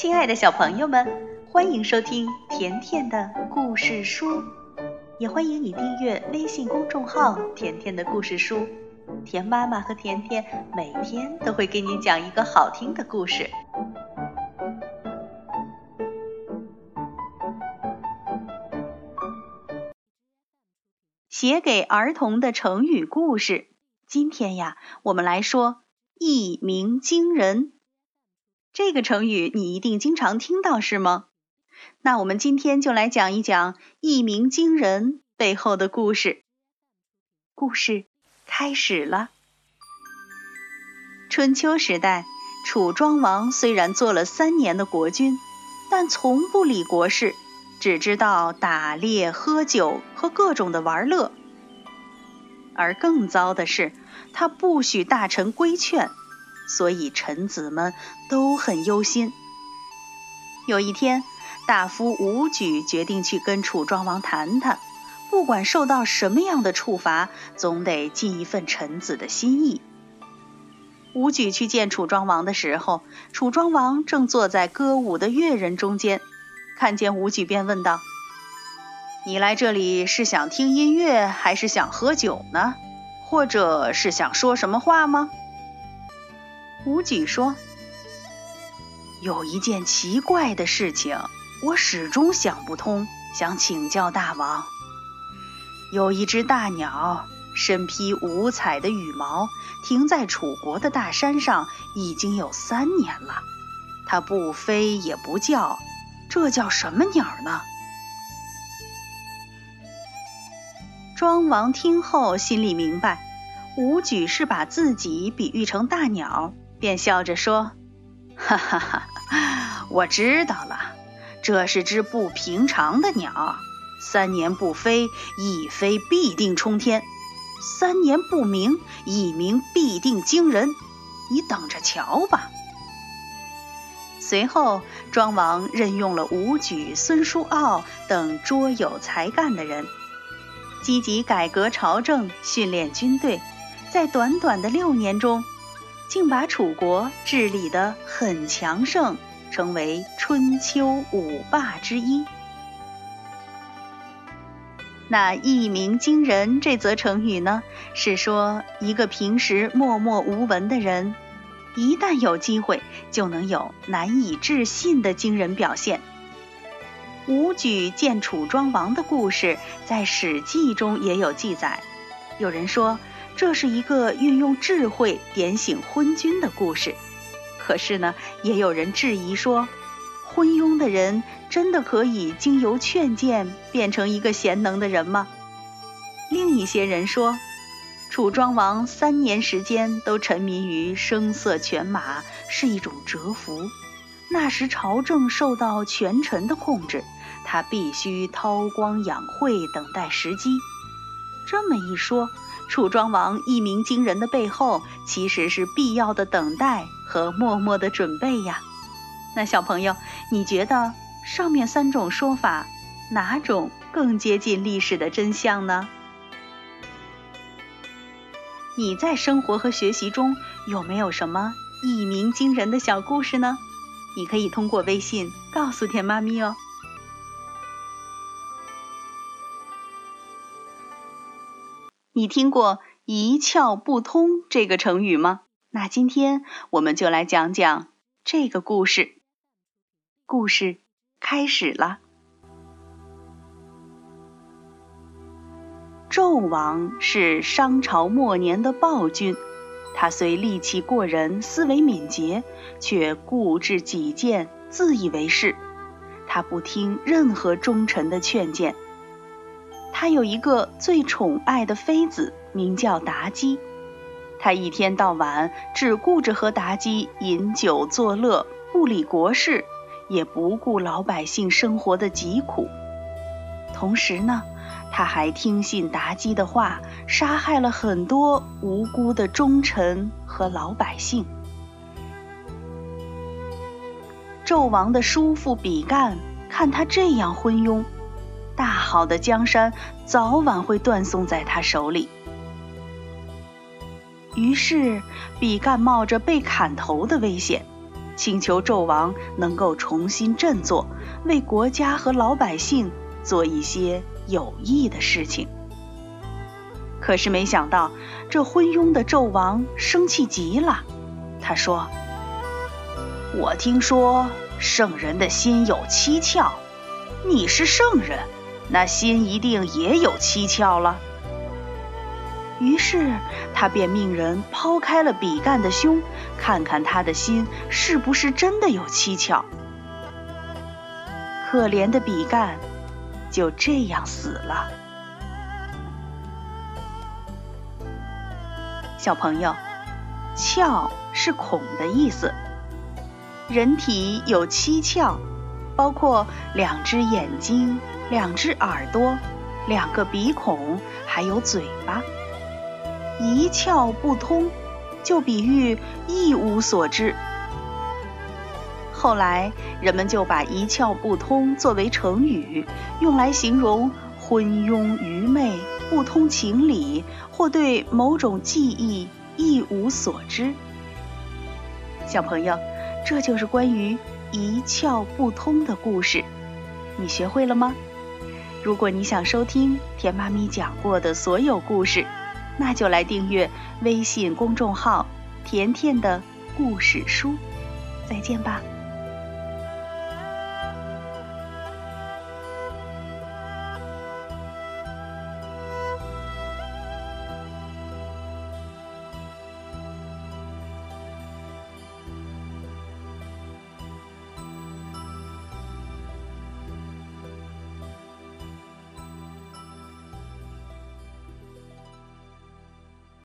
亲爱的小朋友们，欢迎收听甜甜的故事书，也欢迎你订阅微信公众号“甜甜的故事书”。甜妈妈和甜甜每天都会给你讲一个好听的故事。写给儿童的成语故事，今天呀，我们来说“一鸣惊人”。这个成语你一定经常听到，是吗？那我们今天就来讲一讲“一鸣惊人”背后的故事。故事开始了。春秋时代，楚庄王虽然做了三年的国君，但从不理国事，只知道打猎、喝酒和各种的玩乐。而更糟的是，他不许大臣规劝。所以臣子们都很忧心。有一天，大夫武举决定去跟楚庄王谈谈，不管受到什么样的处罚，总得尽一份臣子的心意。武举去见楚庄王的时候，楚庄王正坐在歌舞的乐人中间，看见武举便问道：“你来这里是想听音乐，还是想喝酒呢？或者是想说什么话吗？”武举说：“有一件奇怪的事情，我始终想不通，想请教大王。有一只大鸟，身披五彩的羽毛，停在楚国的大山上，已经有三年了。它不飞也不叫，这叫什么鸟呢？”庄王听后心里明白，武举是把自己比喻成大鸟。便笑着说：“哈哈哈，我知道了，这是只不平常的鸟。三年不飞，一飞必定冲天；三年不鸣，一鸣必定惊人。你等着瞧吧。”随后，庄王任用了武举、孙叔敖等卓有才干的人，积极改革朝政，训练军队，在短短的六年中。竟把楚国治理得很强盛，成为春秋五霸之一。那一鸣惊人这则成语呢，是说一个平时默默无闻的人，一旦有机会，就能有难以置信的惊人表现。武举见楚庄王的故事，在《史记》中也有记载。有人说。这是一个运用智慧点醒昏君的故事，可是呢，也有人质疑说，昏庸的人真的可以经由劝谏变成一个贤能的人吗？另一些人说，楚庄王三年时间都沉迷于声色犬马是一种蛰伏，那时朝政受到权臣的控制，他必须韬光养晦，等待时机。这么一说。楚庄王一鸣惊人的背后，其实是必要的等待和默默的准备呀。那小朋友，你觉得上面三种说法，哪种更接近历史的真相呢？你在生活和学习中有没有什么一鸣惊人的小故事呢？你可以通过微信告诉甜妈咪哦。你听过“一窍不通”这个成语吗？那今天我们就来讲讲这个故事。故事开始了。纣王是商朝末年的暴君，他虽力气过人，思维敏捷，却固执己见，自以为是。他不听任何忠臣的劝谏。他有一个最宠爱的妃子，名叫妲己。他一天到晚只顾着和妲己饮酒作乐，不理国事，也不顾老百姓生活的疾苦。同时呢，他还听信妲己的话，杀害了很多无辜的忠臣和老百姓。纣王的叔父比干看他这样昏庸。大好的江山早晚会断送在他手里。于是，比干冒着被砍头的危险，请求纣王能够重新振作，为国家和老百姓做一些有益的事情。可是没想到，这昏庸的纣王生气极了。他说：“我听说圣人的心有七窍，你是圣人，那心一定也有七窍了。”于是他便命人抛开了比干的胸，看看他的心是不是真的有七窍。可怜的比干就这样死了。小朋友，窍是孔的意思。人体有七窍，包括两只眼睛、两只耳朵、两个鼻孔，还有嘴巴。一窍不通，就比喻一无所知。后来人们就把一窍不通作为成语，用来形容昏庸愚昧。不通情理，或对某种记忆一无所知。小朋友，这就是关于一窍不通的故事，你学会了吗？如果你想收听甜妈咪讲过的所有故事，那就来订阅微信公众号“甜甜的故事书”。再见吧。